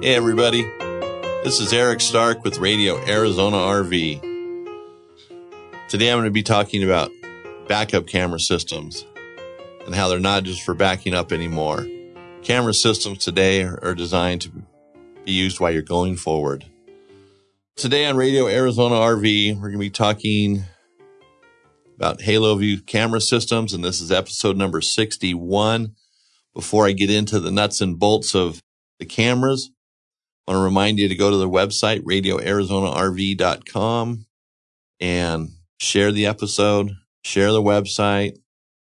Hey, everybody. This is Eric Stark with Radio Arizona RV. Today I'm going to be talking about backup camera systems and how they're not just for backing up anymore. Camera systems today are designed to be used while you're going forward. Today on Radio Arizona RV, we're going to be talking about Halo View camera systems, and this is episode number 61. Before I get into the nuts and bolts of the cameras, want to remind you to go to the website, radioarizonarv.com, and share the episode, share the website.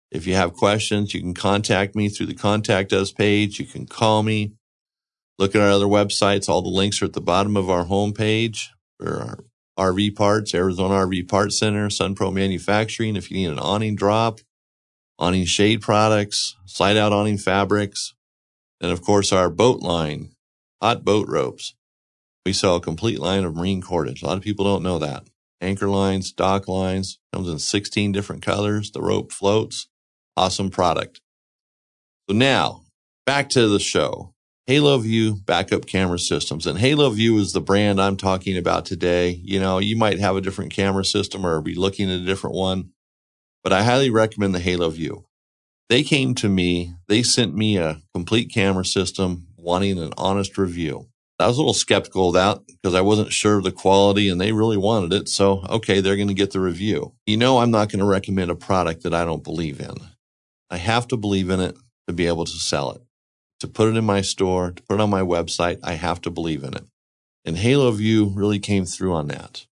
If you have questions, you can contact me through the contact us page. You can call me. Look at our other websites. All the links are at the bottom of our homepage for our RV parts, Arizona RV Parts Center, Sunpro Manufacturing. If you need an awning drop, awning shade products, slide out awning fabrics, and of course our boat line, hot boat ropes. We sell a complete line of marine cordage. A lot of people don't know that. Anchor lines, dock lines, comes in 16 different colors. The rope floats. Awesome product. So now back to the show. Halo View backup camera systems. And Halo View is the brand I'm talking about today. You know, you might have a different camera system or be looking at a different one, but I highly recommend the Halo View. They came to me, they sent me a complete camera system wanting an honest review. I was a little skeptical of that because I wasn't sure of the quality and they really wanted it. So, okay, they're going to get the review. You know, I'm not going to recommend a product that I don't believe in. I have to believe in it to be able to sell it to put it in my store, to put it on my website, I have to believe in it. And Halo View really came through on that.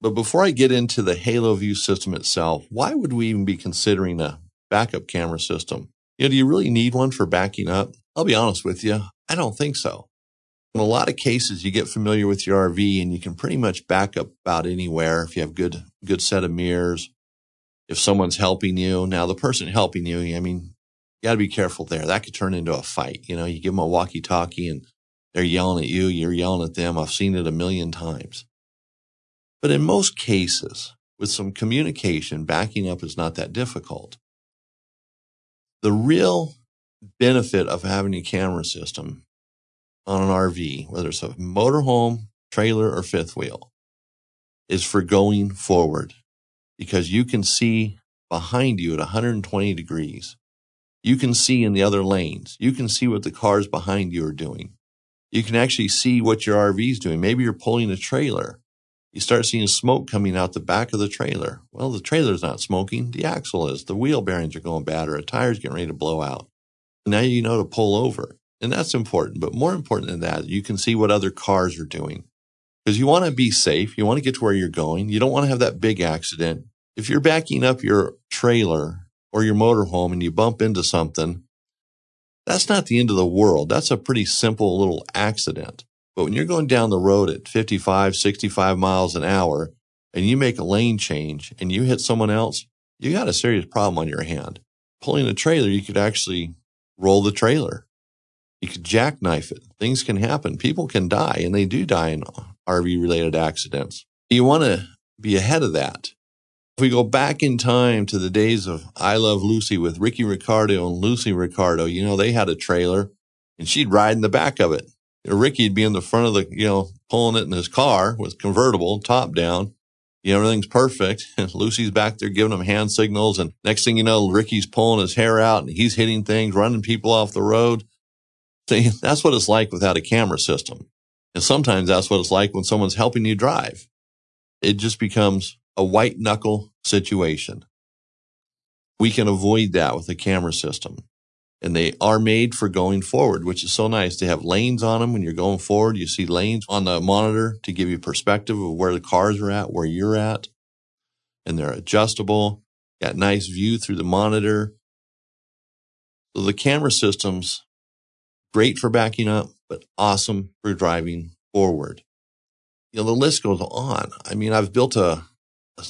But before I get into the Halo View system itself, why would we even be considering a backup camera system? You know, do you really need one for backing up? I'll be honest with you. I don't think so. In a lot of cases, you get familiar with your RV and you can pretty much back up about anywhere if you have good, good set of mirrors. If someone's helping you, now the person helping you, I mean, you got to be careful there. That could turn into a fight. You know, you give them a walkie talkie and they're yelling at you, you're yelling at them. I've seen it a million times. But in most cases, with some communication, backing up is not that difficult. The real benefit of having a camera system on an RV, whether it's a motorhome, trailer, or fifth wheel, is for going forward because you can see behind you at 120 degrees. You can see in the other lanes. You can see what the cars behind you are doing. You can actually see what your RV is doing. Maybe you're pulling a trailer. You start seeing smoke coming out the back of the trailer. Well, the trailer's not smoking. The axle is. The wheel bearings are going bad or a tire's getting ready to blow out. Now you know to pull over. And that's important. But more important than that, you can see what other cars are doing. Because you want to be safe. You want to get to where you're going. You don't want to have that big accident. If you're backing up your trailer or your motorhome and you bump into something, that's not the end of the world. That's a pretty simple little accident. But when you're going down the road at 55, 65 miles an hour and you make a lane change and you hit someone else, you got a serious problem on your hand. Pulling a trailer, you could actually roll the trailer. You could jackknife it. Things can happen. People can die and they do die in RV related accidents. You want to be ahead of that. If we go back in time to the days of I Love Lucy with Ricky Ricardo and Lucy Ricardo, you know, they had a trailer and she'd ride in the back of it. Ricky'd be in the front of the, you know, pulling it in his car with convertible, top down. You know, everything's perfect. Lucy's back there giving him hand signals. And next thing you know, Ricky's pulling his hair out and he's hitting things, running people off the road. See, that's what it's like without a camera system. And sometimes that's what it's like when someone's helping you drive. It just becomes a white knuckle situation. We can avoid that with a camera system. And they are made for going forward, which is so nice. They have lanes on them when you're going forward. You see lanes on the monitor to give you perspective of where the cars are at, where you're at. And they're adjustable. Got nice view through the monitor. So the camera system's great for backing up, but awesome for driving forward. You know, the list goes on. I mean, I've built a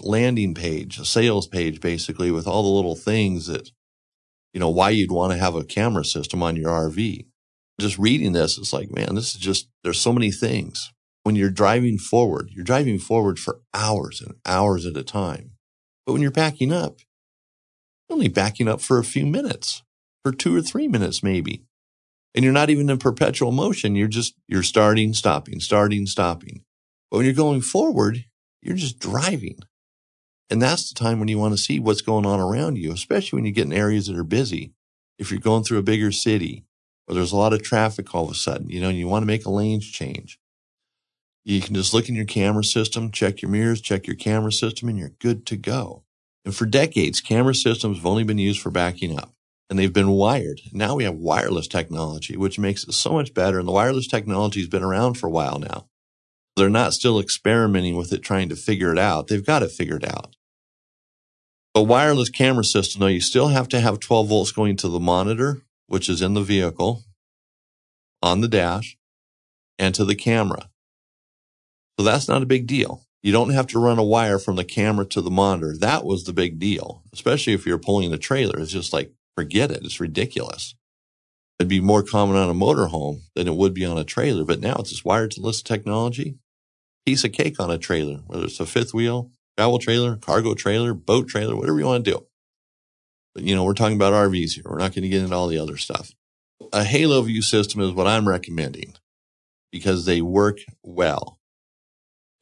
landing page, a sales page, basically with all the little things that, you know, why you'd want to have a camera system on your RV. Just reading this, it's like, man, this is just, there's so many things. When you're driving forward, you're driving forward for hours and hours at a time. But when you're backing up, you're only backing up for a few minutes, for two or three minutes, maybe. and you're not even in perpetual motion. You're just, you're starting, stopping, starting, stopping. But when you're going forward, you're just driving. And that's the time when you want to see what's going on around you, especially when you get in areas that are busy. If you're going through a bigger city or there's a lot of traffic all of a sudden, you know, and you want to make a lane change. You can just look in your camera system, check your mirrors, check your camera system, and you're good to go. And for decades, camera systems have only been used for backing up and they've been wired. Now we have wireless technology, which makes it so much better. And the wireless technology has been around for a while now. They're not still experimenting with it, trying to figure it out. They've got it figured out. A wireless camera system, though, you still have to have 12 volts going to the monitor, which is in the vehicle, on the dash, and to the camera. So that's not a big deal. You don't have to run a wire from the camera to the monitor. That was the big deal, especially if you're pulling a trailer. It's just like, forget it. It's ridiculous. It'd be more common on a motorhome than it would be on a trailer, but now it's this wireless technology. Piece of cake on a trailer, whether it's a fifth wheel, travel trailer, cargo trailer, boat trailer, whatever you want to do. But you know, we're talking about RVs here. We're not going to get into all the other stuff. A halo view system is what I'm recommending because they work well.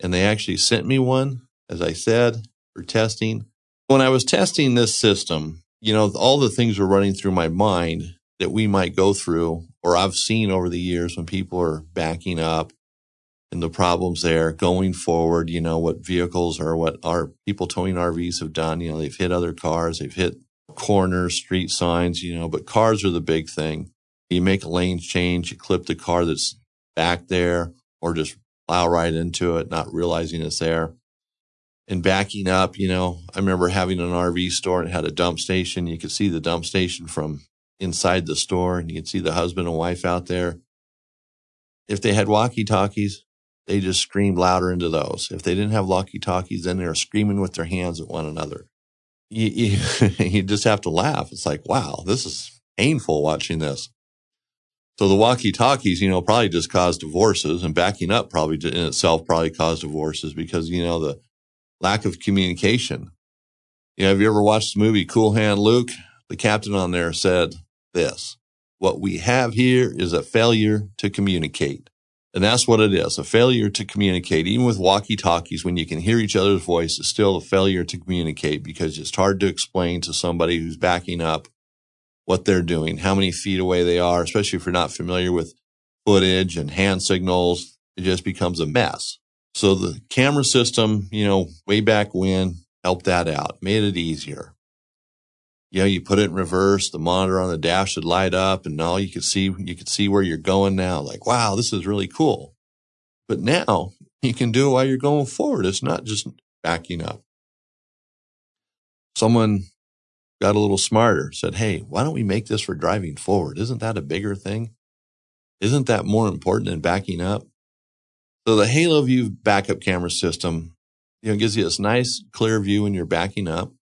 And they actually sent me one, as I said, for testing. When I was testing this system, you know, all the things were running through my mind that we might go through or I've seen over the years when people are backing up and the problems there going forward, you know, what vehicles or what our people towing RVs have done. You know, they've hit other cars, they've hit corners, street signs, you know, but cars are the big thing. You make a lane change, you clip the car that's back there or just plow right into it, not realizing it's there. And backing up, you know, I remember having an RV store and had a dump station. You could see the dump station from inside the store and you could see the husband and wife out there. If they had walkie talkies, they just screamed louder into those. If they didn't have walkie talkies, then they were screaming with their hands at one another. You, you, you just have to laugh. It's like, wow, this is painful watching this. So the walkie talkies, you know, probably just caused divorces and backing up probably in itself probably caused divorces because, you know, the lack of communication. You know, have you ever watched the movie Cool Hand Luke? The captain on there said this, what we have here is a failure to communicate. And that's what it is. A failure to communicate, even with walkie talkies, when you can hear each other's voice, is still a failure to communicate because it's hard to explain to somebody who's backing up what they're doing, how many feet away they are, especially if you're not familiar with footage and hand signals. It just becomes a mess. So the camera system, you know, way back when helped that out, made it easier you know, you put it in reverse, the monitor on the dash would light up and all you could see, you could see where you're going now. Like, wow, this is really cool. But now you can do it while you're going forward. It's not just backing up. Someone got a little smarter, said, Hey, why don't we make this for driving forward? Isn't that a bigger thing? Isn't that more important than backing up? So the Halo View backup camera system, you know, gives you this nice clear view when you're backing up.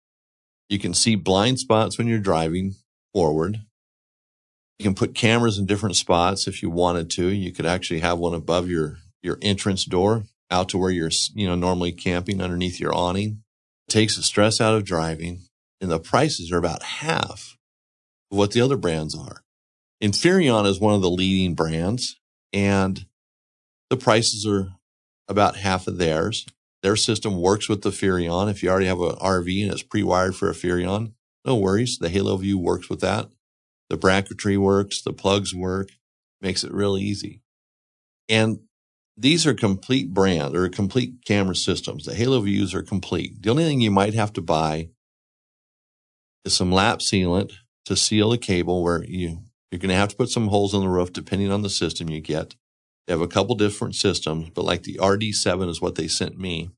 You can see blind spots when you're driving forward. You can put cameras in different spots if you wanted to. You could actually have one above your, your entrance door out to where you're, you know, normally camping underneath your awning. It takes the stress out of driving and the prices are about half of what the other brands are. Inferion is one of the leading brands and the prices are about half of theirs. Their system works with the Furrion. If you already have an RV and it's pre-wired for a Furrion, no worries. The Halo View works with that. The bracketry works. The plugs work. Makes it really easy. And these are complete brand or complete camera systems. The Halo Views are complete. The only thing you might have to buy is some lap sealant to seal the cable where you, you're going to have to put some holes in the roof depending on the system you get. They have a couple different systems, but like the RD7 is what they sent me.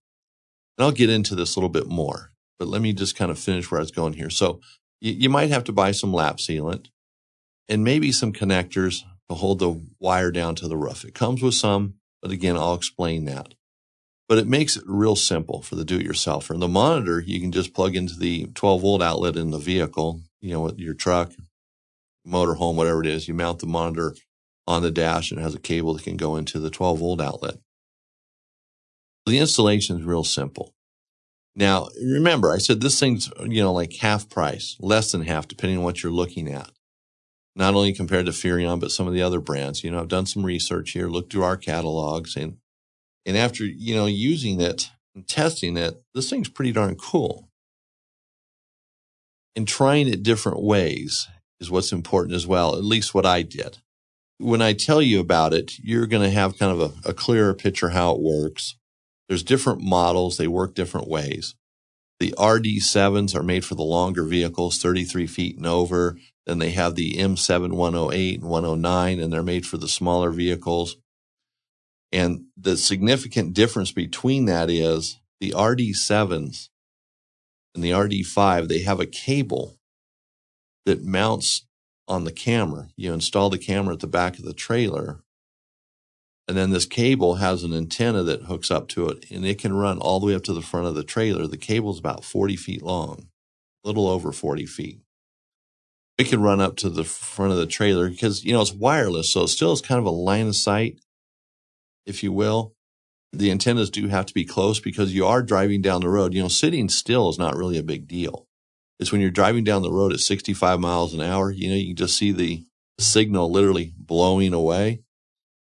And I'll get into this a little bit more, but let me just kind of finish where I was going here. So you, you might have to buy some lap sealant and maybe some connectors to hold the wire down to the roof. It comes with some, but again, I'll explain that. But it makes it real simple for the do-it-yourselfer. And the monitor, you can just plug into the 12 volt outlet in the vehicle, you know, your truck, motorhome, whatever it is. You mount the monitor on the dash and has a cable that can go into the 12 volt outlet. The installation is real simple. Now, remember, I said this thing's, you know, like half price, less than half, depending on what you're looking at. not only compared to Furrion, but some of the other brands. You know, I've done some research here, looked through our catalogs, and and after you know using it and testing it, this thing's pretty darn cool. And trying it different ways is what's important as well. At least what I did. When I tell you about it, you're going to have kind of a, a clearer picture how it works. There's different models; they work different ways. The RD7s are made for the longer vehicles, 33 feet and over. Then they have the M7 108 and 109, and they're made for the smaller vehicles. And the significant difference between that is the RD7s and the RD5, they have a cable that mounts on the camera. You install the camera at the back of the trailer, and then this cable has an antenna that hooks up to it, and it can run all the way up to the front of the trailer. The cable's about 40 feet long, a little over 40 feet it can run up to the front of the trailer because you know it's wireless, so it still is kind of a line of sight, if you will. The antennas do have to be close because you are driving down the road. You know, sitting still is not really a big deal. It's when you're driving down the road at 65 miles an hour, you know, you can just see the signal literally blowing away.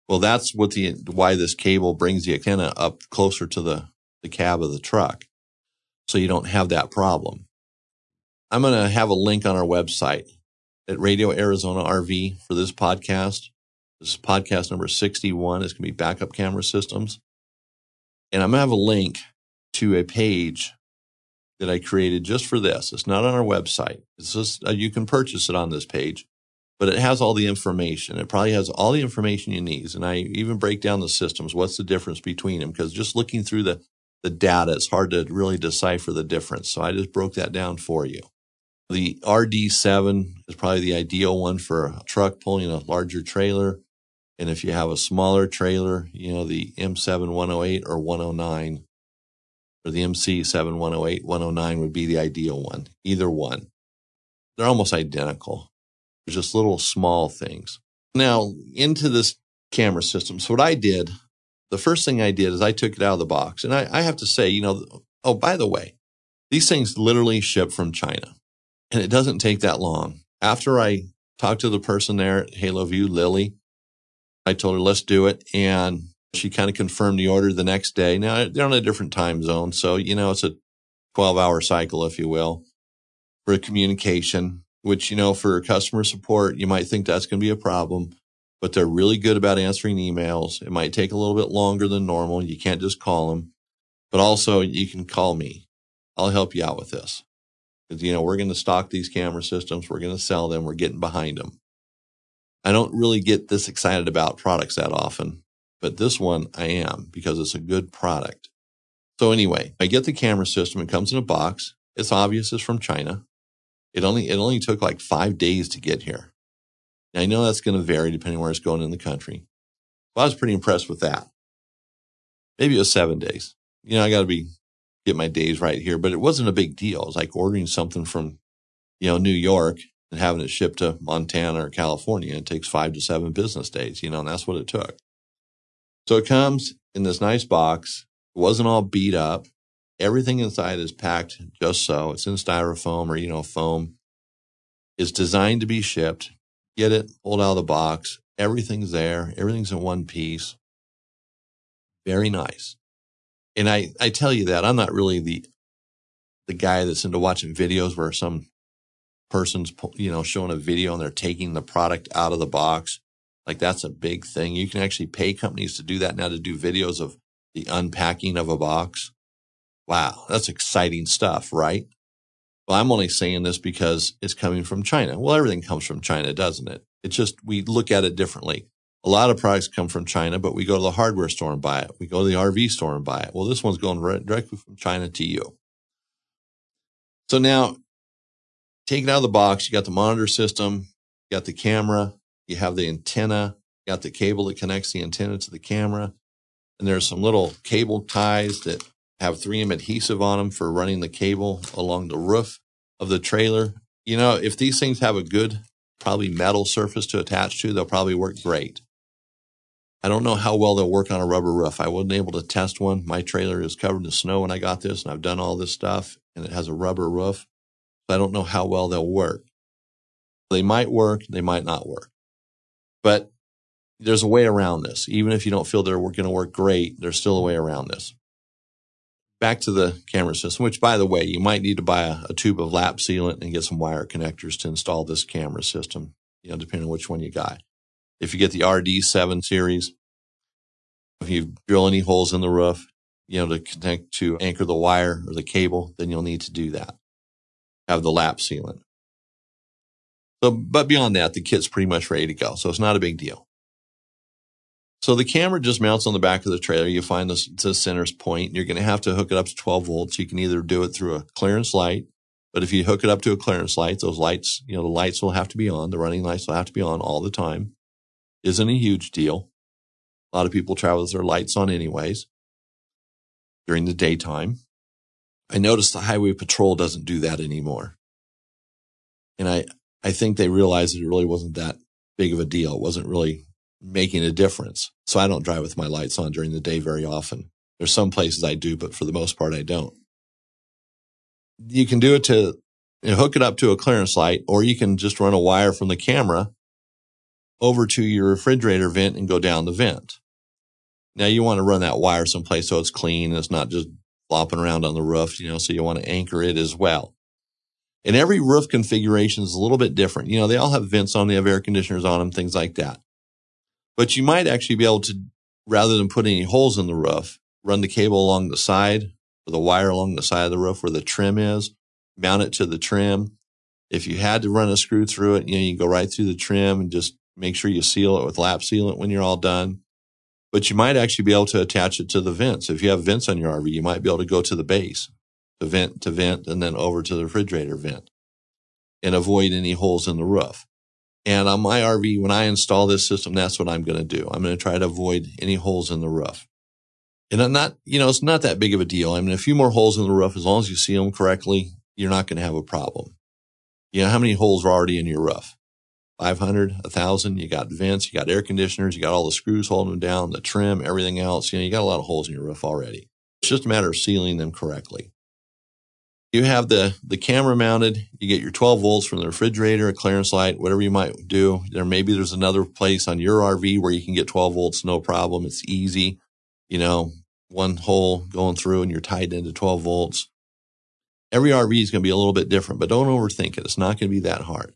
Well, that's what the why this cable brings the antenna up closer to the, the cab of the truck. So you don't have that problem. I'm going to have a link on our website at Radio Arizona RV for this podcast. This is podcast number 61. It's going to be backup camera systems. And I'm going to have a link to a page that I created just for this. It's not on our website. It's just, uh, you can purchase it on this page, but it has all the information. It probably has all the information you need. And I even break down the systems. What's the difference between them? Because just looking through the, the data, it's hard to really decipher the difference. So I just broke that down for you. The RD7 is probably the ideal one for a truck pulling a larger trailer. And if you have a smaller trailer, you know, the M7 108 or 109 or the MC7 108, 109 would be the ideal one. Either one. They're almost identical. They're just little small things. Now, into this camera system. So what I did, the first thing I did is I took it out of the box. And I, I have to say, you know, oh, by the way, these things literally ship from China. And it doesn't take that long. After I talked to the person there at Halo View, Lily, I told her, let's do it. And she kind of confirmed the order the next day. Now they're on a different time zone. So, you know, it's a 12 hour cycle, if you will, for communication, which, you know, for customer support, you might think that's going to be a problem, but they're really good about answering emails. It might take a little bit longer than normal. You can't just call them, but also you can call me. I'll help you out with this. Because, you know, we're going to stock these camera systems. We're going to sell them. We're getting behind them. I don't really get this excited about products that often, but this one I am because it's a good product. So anyway, I get the camera system. It comes in a box. It's obvious it's from China. It only, it only took like five days to get here. Now, I know that's going to vary depending where it's going in the country. Well, I was pretty impressed with that. Maybe it was seven days. You know, I got to be get my days right here, but it wasn't a big deal. It was like ordering something from, you know, New York and having it shipped to Montana or California. It takes five to seven business days, you know, and that's what it took. So it comes in this nice box. It wasn't all beat up. Everything inside is packed just so. It's in styrofoam or, you know, foam. It's designed to be shipped. Get it, pulled out of the box. Everything's there. Everything's in one piece. Very nice and I, I tell you that I'm not really the, the guy that's into watching videos where some person's, you know, showing a video and they're taking the product out of the box. Like that's a big thing. You can actually pay companies to do that now to do videos of the unpacking of a box. Wow. That's exciting stuff, right? Well, I'm only saying this because it's coming from China. Well, everything comes from China, doesn't it? It's just we look at it differently. A lot of products come from China, but we go to the hardware store and buy it. We go to the RV store and buy it. Well, this one's going directly from China to you. So now take it out of the box. You got the monitor system, you got the camera, you have the antenna, got the cable that connects the antenna to the camera. And there's some little cable ties that have 3M adhesive on them for running the cable along the roof of the trailer. You know, if these things have a good, probably metal surface to attach to, they'll probably work great. I don't know how well they'll work on a rubber roof. I wasn't able to test one. My trailer is covered in snow when I got this, and I've done all this stuff, and it has a rubber roof. So I don't know how well they'll work. They might work, they might not work. But there's a way around this. Even if you don't feel they're going to work great, there's still a way around this. Back to the camera system, which by the way, you might need to buy a, a tube of lap sealant and get some wire connectors to install this camera system, you know, depending on which one you got. If you get the RD7 series, if you drill any holes in the roof, you know, to connect to anchor the wire or the cable, then you'll need to do that. Have the lap sealant. So, but beyond that, the kit's pretty much ready to go. So it's not a big deal. So the camera just mounts on the back of the trailer. You find the, the center's point. You're going to have to hook it up to 12 volts. You can either do it through a clearance light, but if you hook it up to a clearance light, those lights, you know, the lights will have to be on. The running lights will have to be on all the time. Isn't a huge deal. A lot of people travel with their lights on anyways during the daytime. I noticed the highway patrol doesn't do that anymore. And I, I think they realized it really wasn't that big of a deal. It wasn't really making a difference. So I don't drive with my lights on during the day very often. There's some places I do, but for the most part, I don't. You can do it to you know, hook it up to a clearance light, or you can just run a wire from the camera over to your refrigerator vent and go down the vent. Now you want to run that wire someplace so it's clean and it's not just flopping around on the roof, you know, so you want to anchor it as well. And every roof configuration is a little bit different. You know, they all have vents on, they have air conditioners on them, things like that. But you might actually be able to, rather than put any holes in the roof, run the cable along the side or the wire along the side of the roof where the trim is, mount it to the trim. If you had to run a screw through it, you know, you go right through the trim and just make sure you seal it with lap sealant when you're all done but you might actually be able to attach it to the vents. If you have vents on your RV, you might be able to go to the base, the vent to vent, and then over to the refrigerator vent and avoid any holes in the roof. And on my RV, when I install this system, that's what I'm going to do. I'm going to try to avoid any holes in the roof. And I'm not, you know, it's not that big of a deal. I mean, a few more holes in the roof, as long as you see them correctly, you're not going to have a problem. You know, how many holes are already in your roof? 500, 1000. You got vents, you got air conditioners, you got all the screws holding them down, the trim, everything else. You know, you got a lot of holes in your roof already. It's just a matter of sealing them correctly. You have the, the camera mounted. You get your 12 volts from the refrigerator, a clearance light, whatever you might do. There maybe there's another place on your RV where you can get 12 volts, no problem. It's easy. You know, one hole going through and you're tied into 12 volts. Every RV is going to be a little bit different, but don't overthink it. It's not going to be that hard.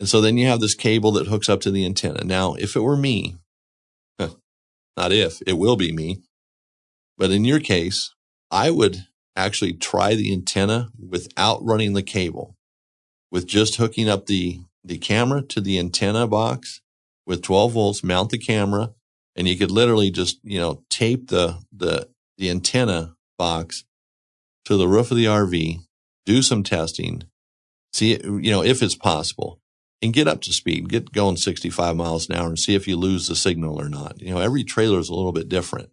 And so then you have this cable that hooks up to the antenna. Now, if it were me, not if, it will be me. But in your case, I would actually try the antenna without running the cable, with just hooking up the, the camera to the antenna box with 12 volts, mount the camera, and you could literally just, you know, tape the, the, the antenna box to the roof of the RV, do some testing, see, you know, if it's possible and get up to speed, get going 65 miles an hour and see if you lose the signal or not. You know, every trailer is a little bit different.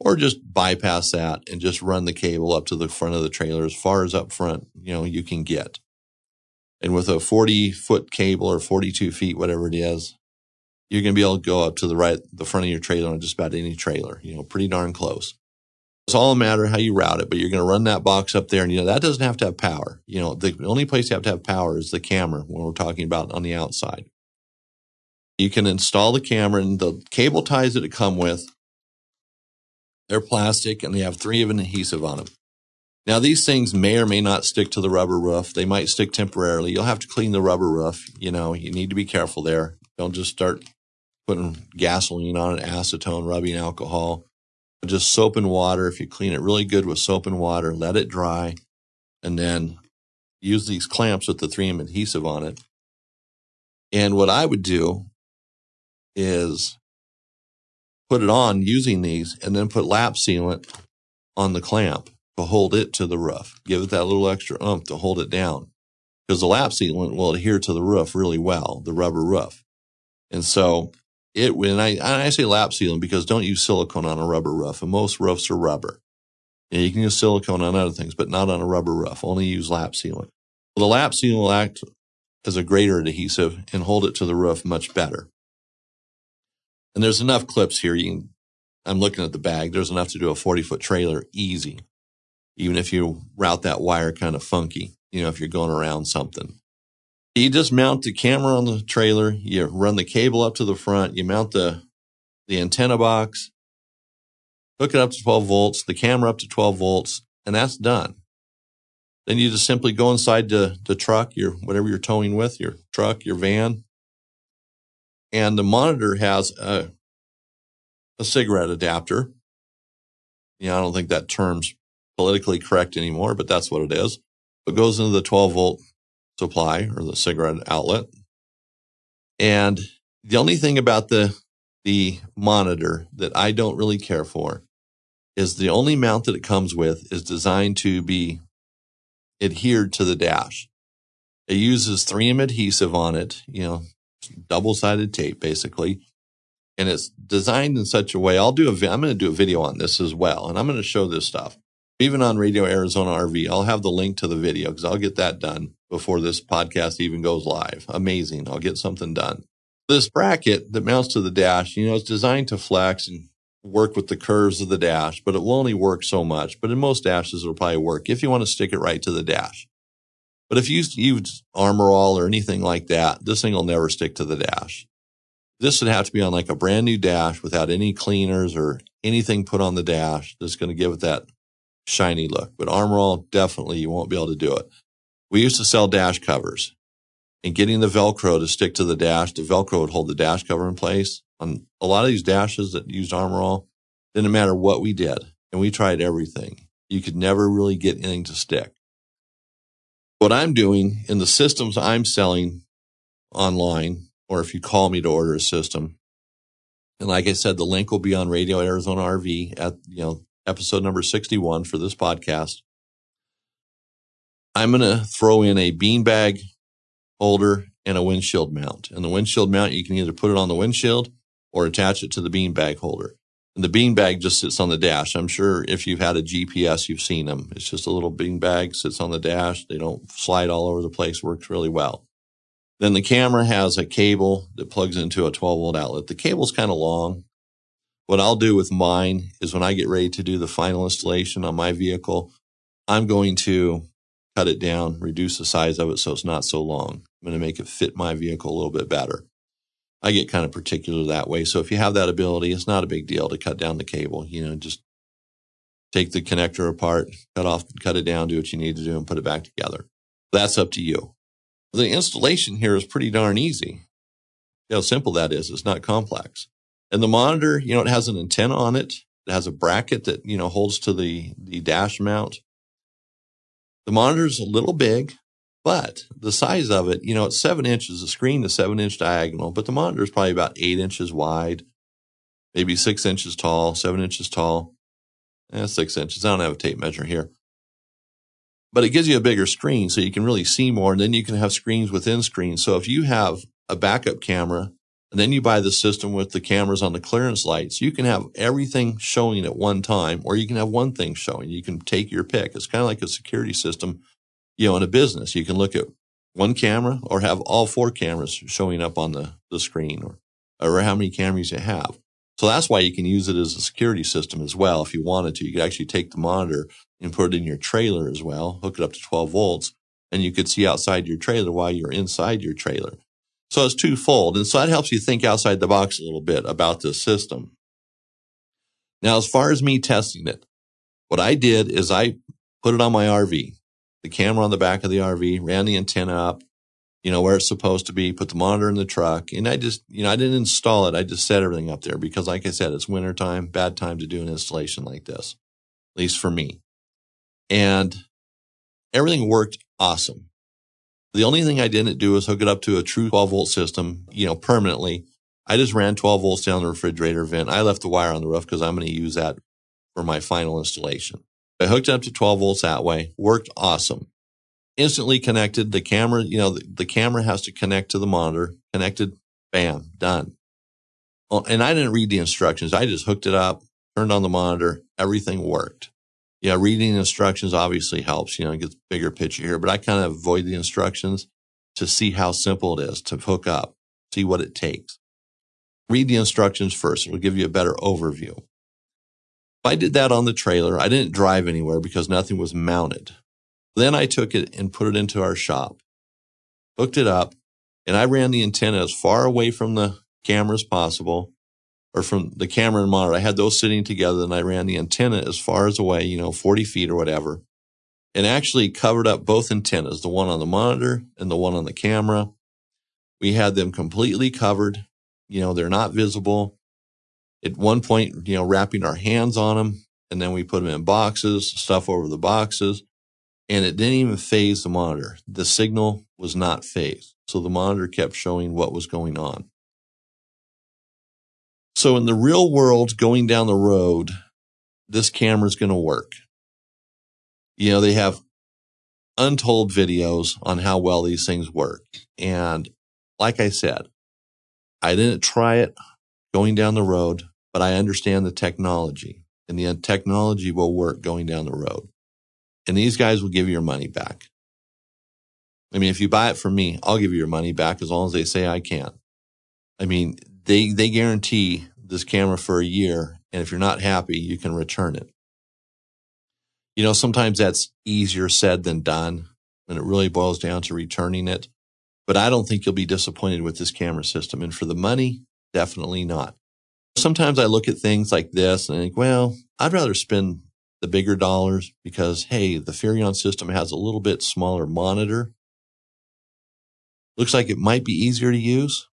Or just bypass that and just run the cable up to the front of the trailer as far as up front, you know, you can get. And with a 40 foot cable or 42 feet, whatever it is, you're going to be able to go up to the right, the front of your trailer on just about any trailer, you know, pretty darn close. It's all a matter how you route it, but you're going to run that box up there and you know, that doesn't have to have power. You know, the only place you have to have power is the camera when we're talking about on the outside. You can install the camera and the cable ties that it come with, they're plastic and they have 3M adhesive on them. Now these things may or may not stick to the rubber roof. They might stick temporarily. You'll have to clean the rubber roof. You know, you need to be careful there. Don't just start putting gasoline on it, acetone, rubbing alcohol just soap and water. If you clean it really good with soap and water, let it dry, and then use these clamps with the 3M adhesive on it. And what I would do is put it on using these and then put lap sealant on the clamp to hold it to the roof. Give it that little extra oomph to hold it down because the lap sealant will adhere to the roof really well, the rubber roof. And so it when I I say lap sealant because don't use silicone on a rubber roof, and most roofs are rubber. And you can use silicone on other things, but not on a rubber roof. Only use lap sealant. Well, the lap sealant will act as a greater adhesive and hold it to the roof much better. And there's enough clips here. You can, I'm looking at the bag. There's enough to do a 40 foot trailer easy, even if you route that wire kind of funky. You know, if you're going around something. You just mount the camera on the trailer, you run the cable up to the front, you mount the, the antenna box, hook it up to 12 volts, the camera up to 12 volts, and that's done. Then you just simply go inside the, the truck, your whatever you're towing with, your truck, your van, and the monitor has a, a cigarette adapter. Yeah, I don't think that term's politically correct anymore, but that's what it is. It goes into the 12 volt supply or the cigarette outlet. And the only thing about the, the monitor that I don't really care for is the only mount that it comes with is designed to be adhered to the dash. It uses 3M adhesive on it, you know, double sided tape basically. And it's designed in such a way. I'll do a, I'm going to do a video on this as well. And I'm going to show this stuff. Even on Radio Arizona RV, I'll have the link to the video because I'll get that done before this podcast even goes live. Amazing. I'll get something done. This bracket that mounts to the dash, you know, it's designed to flex and work with the curves of the dash, but it will only work so much. But in most dashes, it'll probably work if you want to stick it right to the dash. But if you use Armor All or anything like that, this thing will never stick to the dash. This would have to be on like a brand new dash without any cleaners or anything put on the dash that's going to give it that shiny look. But Armor All, definitely you won't be able to do it. We used to sell dash covers and getting the Velcro to stick to the dash, the Velcro would hold the dash cover in place. On a lot of these dashes that used Armor All, didn't matter what we did. And we tried everything. You could never really get anything to stick. What I'm doing in the systems I'm selling online, or if you call me to order a system, and like I said, the link will be on Radio Arizona RV at, you know, episode number 61 for this podcast. I'm going to throw in a beanbag holder and a windshield mount. And the windshield mount, you can either put it on the windshield or attach it to the beanbag holder. And the beanbag just sits on the dash. I'm sure if you've had a GPS, you've seen them. It's just a little beanbag, sits on the dash. They don't slide all over the place, works really well. Then the camera has a cable that plugs into a 12 volt outlet. The cable's kind of long. What I'll do with mine is when I get ready to do the final installation on my vehicle, I'm going to cut it down, reduce the size of it so it's not so long. I'm going to make it fit my vehicle a little bit better. I get kind of particular that way. So if you have that ability, it's not a big deal to cut down the cable. You know, just take the connector apart, cut off, cut it down, do what you need to do and put it back together. That's up to you. The installation here is pretty darn easy. how simple that is. It's not complex. And the monitor, you know, it has an antenna on it. It has a bracket that, you know, holds to the, the dash mount. The monitor is a little big, but the size of it, you know, it's seven inches. The screen is seven inch diagonal, but the monitor is probably about eight inches wide, maybe six inches tall, seven inches tall. Eh, six inches. I don't have a tape measure here. But it gives you a bigger screen so you can really see more. And then you can have screens within screens. So if you have a backup camera and then you buy the system with the cameras on the clearance lights. You can have everything showing at one time, or you can have one thing showing. You can take your pick. It's kind of like a security system, you know, in a business. You can look at one camera or have all four cameras showing up on the, the screen or, or how many cameras you have. So that's why you can use it as a security system as well. If you wanted to, you could actually take the monitor and put it in your trailer as well, hook it up to 12 volts, and you could see outside your trailer while you're inside your trailer. So it's twofold. And so that helps you think outside the box a little bit about this system. Now, as far as me testing it, what I did is I put it on my RV, the camera on the back of the RV, ran the antenna up, you know, where it's supposed to be, put the monitor in the truck. And I just, you know, I didn't install it. I just set everything up there because like I said, it's wintertime, bad time to do an installation like this, at least for me. And everything worked awesome. The only thing I didn't do was hook it up to a true 12 volt system, you know, permanently. I just ran 12 volts down the refrigerator vent. I left the wire on the roof because I'm going to use that for my final installation. I hooked up to 12 volts that way. Worked awesome. Instantly connected. The camera, you know, the, the camera has to connect to the monitor. Connected. Bam. Done. Well, and I didn't read the instructions. I just hooked it up, turned on the monitor. Everything worked yeah, reading instructions obviously helps, you know, get the bigger picture here, but I kind of avoid the instructions to see how simple it is to hook up, see what it takes. Read the instructions first. It'll give you a better overview. I did that on the trailer, I didn't drive anywhere because nothing was mounted. Then I took it and put it into our shop. hooked it up, and I ran the antenna as far away from the camera as possible or from the camera and monitor. I had those sitting together and I ran the antenna as far as away, you know, 40 feet or whatever, and actually covered up both antennas, the one on the monitor and the one on the camera. We had them completely covered. You know, they're not visible. At one point, you know, wrapping our hands on them and then we put them in boxes, stuff over the boxes, and it didn't even faze the monitor. The signal was not fazed. So the monitor kept showing what was going on. So in the real world, going down the road, this camera is going to work. You know, they have untold videos on how well these things work. And like I said, I didn't try it going down the road, but I understand the technology and the technology will work going down the road. And these guys will give you your money back. I mean, if you buy it from me, I'll give you your money back as long as they say I can. I mean, they, they guarantee this camera for a year. And if you're not happy, you can return it. You know, sometimes that's easier said than done when it really boils down to returning it. But I don't think you'll be disappointed with this camera system. And for the money, definitely not. Sometimes I look at things like this and I think, well, I'd rather spend the bigger dollars because, hey, the Furrion system has a little bit smaller monitor. Looks like it might be easier to use.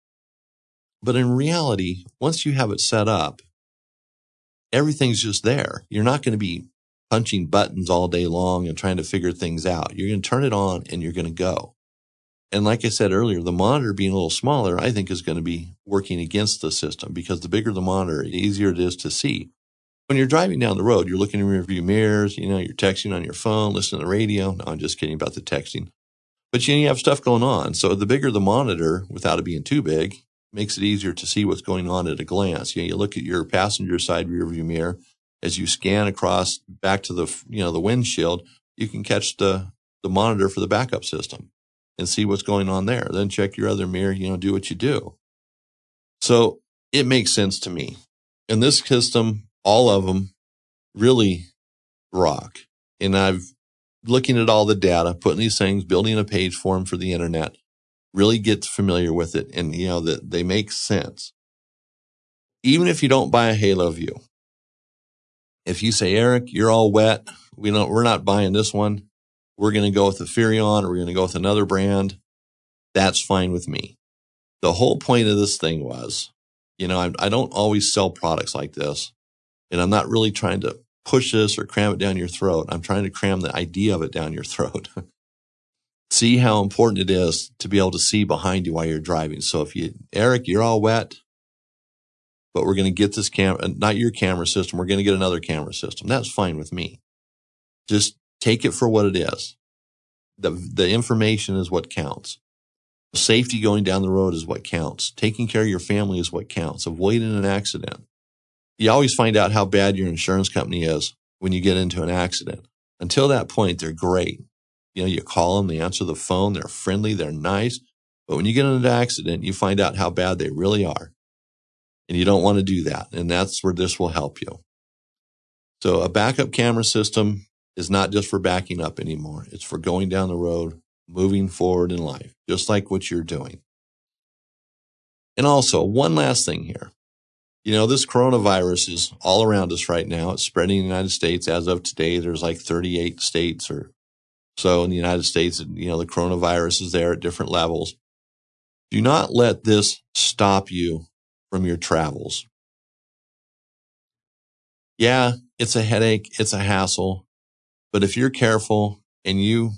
But in reality, once you have it set up, everything's just there. You're not going to be punching buttons all day long and trying to figure things out. You're going to turn it on and you're going to go. And like I said earlier, the monitor being a little smaller, I think is going to be working against the system because the bigger the monitor, the easier it is to see. When you're driving down the road, you're looking in rearview mirrors, you know, you're texting on your phone, listening to the radio. No, I'm just kidding about the texting. But you, know, you have stuff going on. So the bigger the monitor, without it being too big, makes it easier to see what's going on at a glance. You know, you look at your passenger side rearview mirror as you scan across back to the, you know, the windshield, you can catch the, the monitor for the backup system and see what's going on there. Then check your other mirror, you know, do what you do. So it makes sense to me. In this system, all of them really rock. And I've looking at all the data, putting these things, building a page for them for the internet, really gets familiar with it and you know that they make sense. Even if you don't buy a Halo View, if you say, Eric, you're all wet, we don't, we're not buying this one we're going to go with the Furrion or we're going to go with another brand, that's fine with me. The whole point of this thing was, you know, I, I don't always sell products like this and I'm not really trying to push this or cram it down your throat. I'm trying to cram the idea of it down your throat. see how important it is to be able to see behind you while you're driving. So if you, Eric, you're all wet, but we're going to get this camera, uh, not your camera system. We're going to get another camera system. That's fine with me. Just Take it for what it is. The, the information is what counts. Safety going down the road is what counts. Taking care of your family is what counts. Avoiding an accident. You always find out how bad your insurance company is when you get into an accident. Until that point, they're great. You know, you call them, they answer the phone, they're friendly, they're nice. But when you get into an accident, you find out how bad they really are. And you don't want to do that. And that's where this will help you. So a backup camera system is not just for backing up anymore. It's for going down the road, moving forward in life, just like what you're doing. And also, one last thing here. You know, this coronavirus is all around us right now. It's spreading in the United States. As of today, there's like 38 states or so in the United States. And, you know, the coronavirus is there at different levels. Do not let this stop you from your travels. Yeah, it's a headache. It's a hassle. But if you're careful and you,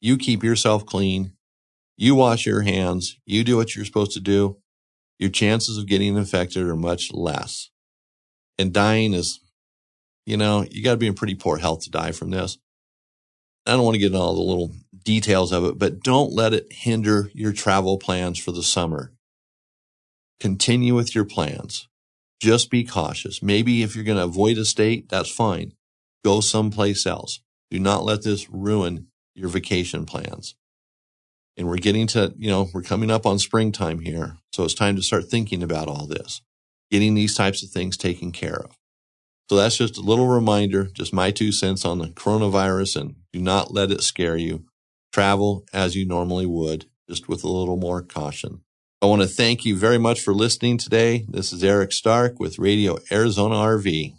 you keep yourself clean, you wash your hands, you do what you're supposed to do, your chances of getting infected are much less. And dying is, you know, you got to be in pretty poor health to die from this. I don't want to get into all the little details of it, but don't let it hinder your travel plans for the summer. Continue with your plans. Just be cautious. Maybe if you're going to avoid a state, that's fine. Go someplace else. Do not let this ruin your vacation plans. And we're getting to, you know, we're coming up on springtime here. So it's time to start thinking about all this, getting these types of things taken care of. So that's just a little reminder, just my two cents on the coronavirus and do not let it scare you. Travel as you normally would just with a little more caution. I want to thank you very much for listening today. This is Eric Stark with Radio Arizona RV.